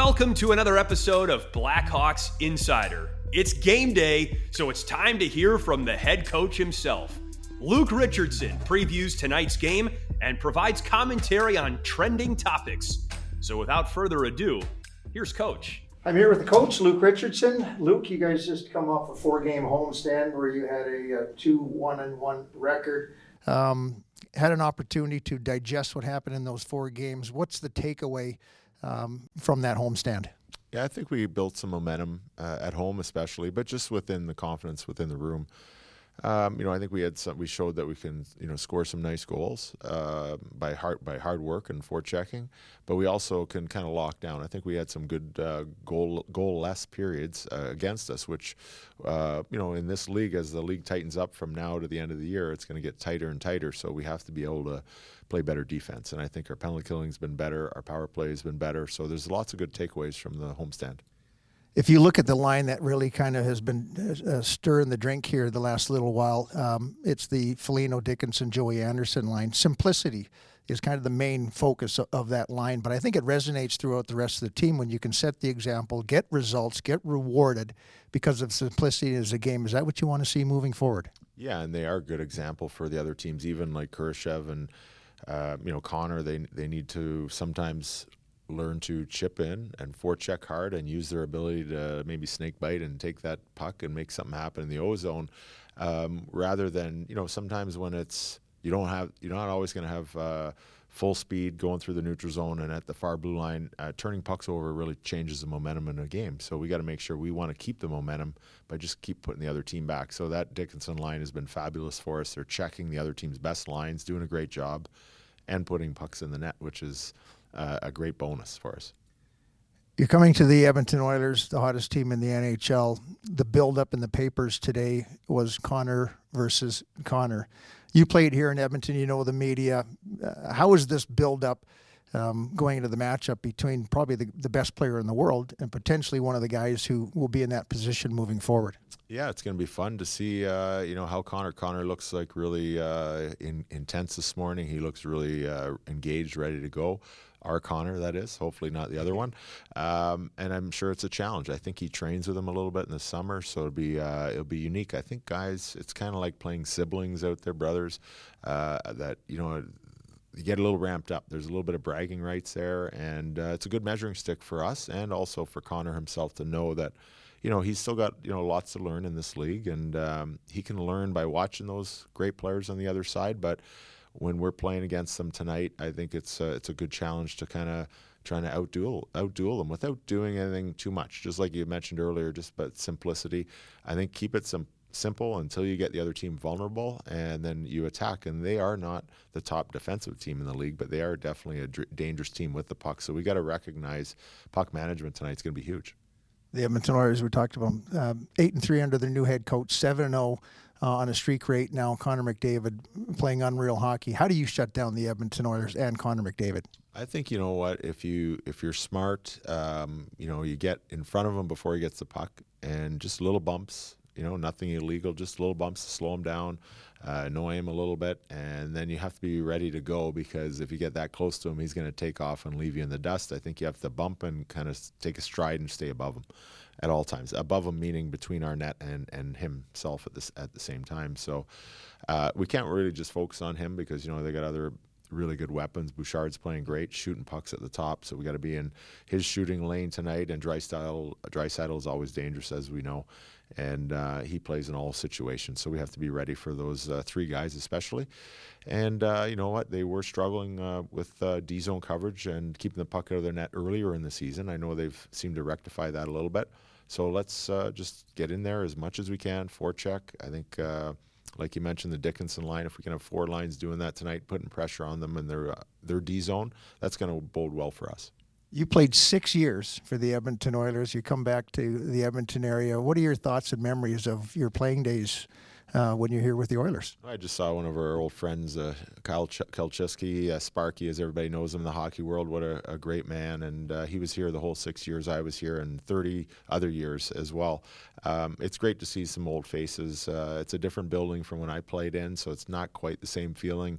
Welcome to another episode of Blackhawks Insider. It's game day, so it's time to hear from the head coach himself. Luke Richardson previews tonight's game and provides commentary on trending topics. So without further ado, here's Coach. I'm here with the coach, Luke Richardson. Luke, you guys just come off a four-game homestand where you had a, a two one and one record. Um, had an opportunity to digest what happened in those four games. What's the takeaway um, from that homestand? Yeah, I think we built some momentum uh, at home, especially, but just within the confidence within the room. Um, you know, I think we had some. We showed that we can, you know, score some nice goals uh, by hard by hard work and forechecking, but we also can kind of lock down. I think we had some good uh, goal goal less periods uh, against us, which, uh, you know, in this league, as the league tightens up from now to the end of the year, it's going to get tighter and tighter. So we have to be able to play better defense, and I think our penalty killing's been better, our power play has been better. So there's lots of good takeaways from the homestand if you look at the line that really kind of has been uh, uh, stirring the drink here the last little while, um, it's the Foligno, Dickinson, Joey Anderson line. Simplicity is kind of the main focus of, of that line, but I think it resonates throughout the rest of the team when you can set the example, get results, get rewarded because of simplicity as a game. Is that what you want to see moving forward? Yeah, and they are a good example for the other teams, even like Kurashev and uh, you know Connor. They they need to sometimes learn to chip in and forecheck hard and use their ability to maybe snake bite and take that puck and make something happen in the ozone, um, rather than you know sometimes when it's you don't have you're not always going to have uh, full speed going through the neutral zone and at the far blue line uh, turning pucks over really changes the momentum in a game. So we got to make sure we want to keep the momentum by just keep putting the other team back. So that dickinson line has been fabulous for us. They're checking the other team's best lines doing a great job and putting pucks in the net which is uh, a great bonus for us. You're coming to the Edmonton Oilers, the hottest team in the NHL. The build-up in the papers today was Connor versus Connor. You played here in Edmonton. You know the media. Uh, how is this build-up um, going into the matchup between probably the, the best player in the world and potentially one of the guys who will be in that position moving forward? Yeah, it's going to be fun to see. Uh, you know how Connor Connor looks like really uh, in, intense this morning. He looks really uh, engaged, ready to go our Connor, that is. Hopefully not the other one. Um, and I'm sure it's a challenge. I think he trains with him a little bit in the summer, so it'll be uh, it'll be unique. I think guys, it's kind of like playing siblings out there, brothers. Uh, that you know. You get a little ramped up. There's a little bit of bragging rights there, and uh, it's a good measuring stick for us, and also for Connor himself to know that, you know, he's still got you know lots to learn in this league, and um, he can learn by watching those great players on the other side. But when we're playing against them tonight, I think it's a, it's a good challenge to kind of trying to outduel outduel them without doing anything too much. Just like you mentioned earlier, just but simplicity. I think keep it some simple until you get the other team vulnerable and then you attack and they are not the top defensive team in the league but they are definitely a dr- dangerous team with the puck so we got to recognize puck management tonight is going to be huge the Edmonton Oilers we talked about um, 8 and 3 under their new head coach 7 and 0 uh, on a streak rate now. Connor McDavid playing unreal hockey. How do you shut down the Edmonton Oilers and Connor McDavid? I think you know what if you if you're smart, um, you know you get in front of him before he gets the puck, and just little bumps. You know, nothing illegal, just little bumps to slow him down, uh, annoy him a little bit, and then you have to be ready to go because if you get that close to him, he's going to take off and leave you in the dust. I think you have to bump and kind of take a stride and stay above him at all times. Above him meaning between our net and and himself at this at the same time. So uh, we can't really just focus on him because you know they got other really good weapons. Bouchard's playing great, shooting pucks at the top, so we got to be in his shooting lane tonight. And Draisaitl, Draisaitl is always dangerous, as we know, and uh, he plays in all situations. So we have to be ready for those uh, three guys, especially. And uh, you know what? They were struggling uh, with uh, D zone coverage and keeping the puck out of their net earlier in the season. I know they've seemed to rectify that a little bit. So let's uh, just get in there as much as we can. Forecheck. I think, like you mentioned, the Dickinson line. If we can have four lines doing that tonight, putting pressure on them in their uh, their D zone, that's going to bode well for us. You played six years for the Edmonton Oilers. You come back to the Edmonton area. What are your thoughts and memories of your playing days uh, when you're here with the Oilers. I just saw one of our old friends, uh, Kyle Ch- uh, Sparky, as everybody knows him in the hockey world. What a, a great man. And uh, he was here the whole six years I was here and 30 other years as well. Um, it's great to see some old faces. Uh, it's a different building from when I played in, so it's not quite the same feeling.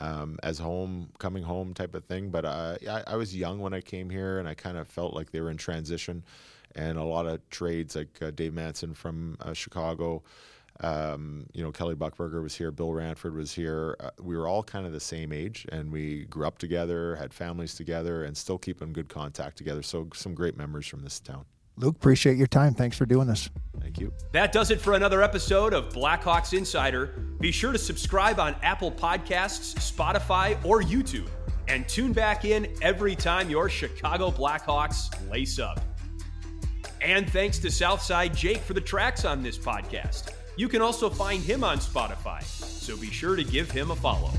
um, as home, coming home type of thing. But uh, I, I was young when I came here, and I kind of felt like they were in transition, and a lot of trades like uh, Dave Manson from uh, Chicago. Um, you know, Kelly Buchberger was here, Bill Ranford was here. Uh, we were all kind of the same age, and we grew up together, had families together, and still keep in good contact together. So, some great memories from this town. Luke, appreciate your time. Thanks for doing this. Thank you. That does it for another episode of Blackhawks Insider. Be sure to subscribe on Apple Podcasts, Spotify, or YouTube, and tune back in every time your Chicago Blackhawks lace up. And thanks to Southside Jake for the tracks on this podcast. You can also find him on Spotify, so be sure to give him a follow.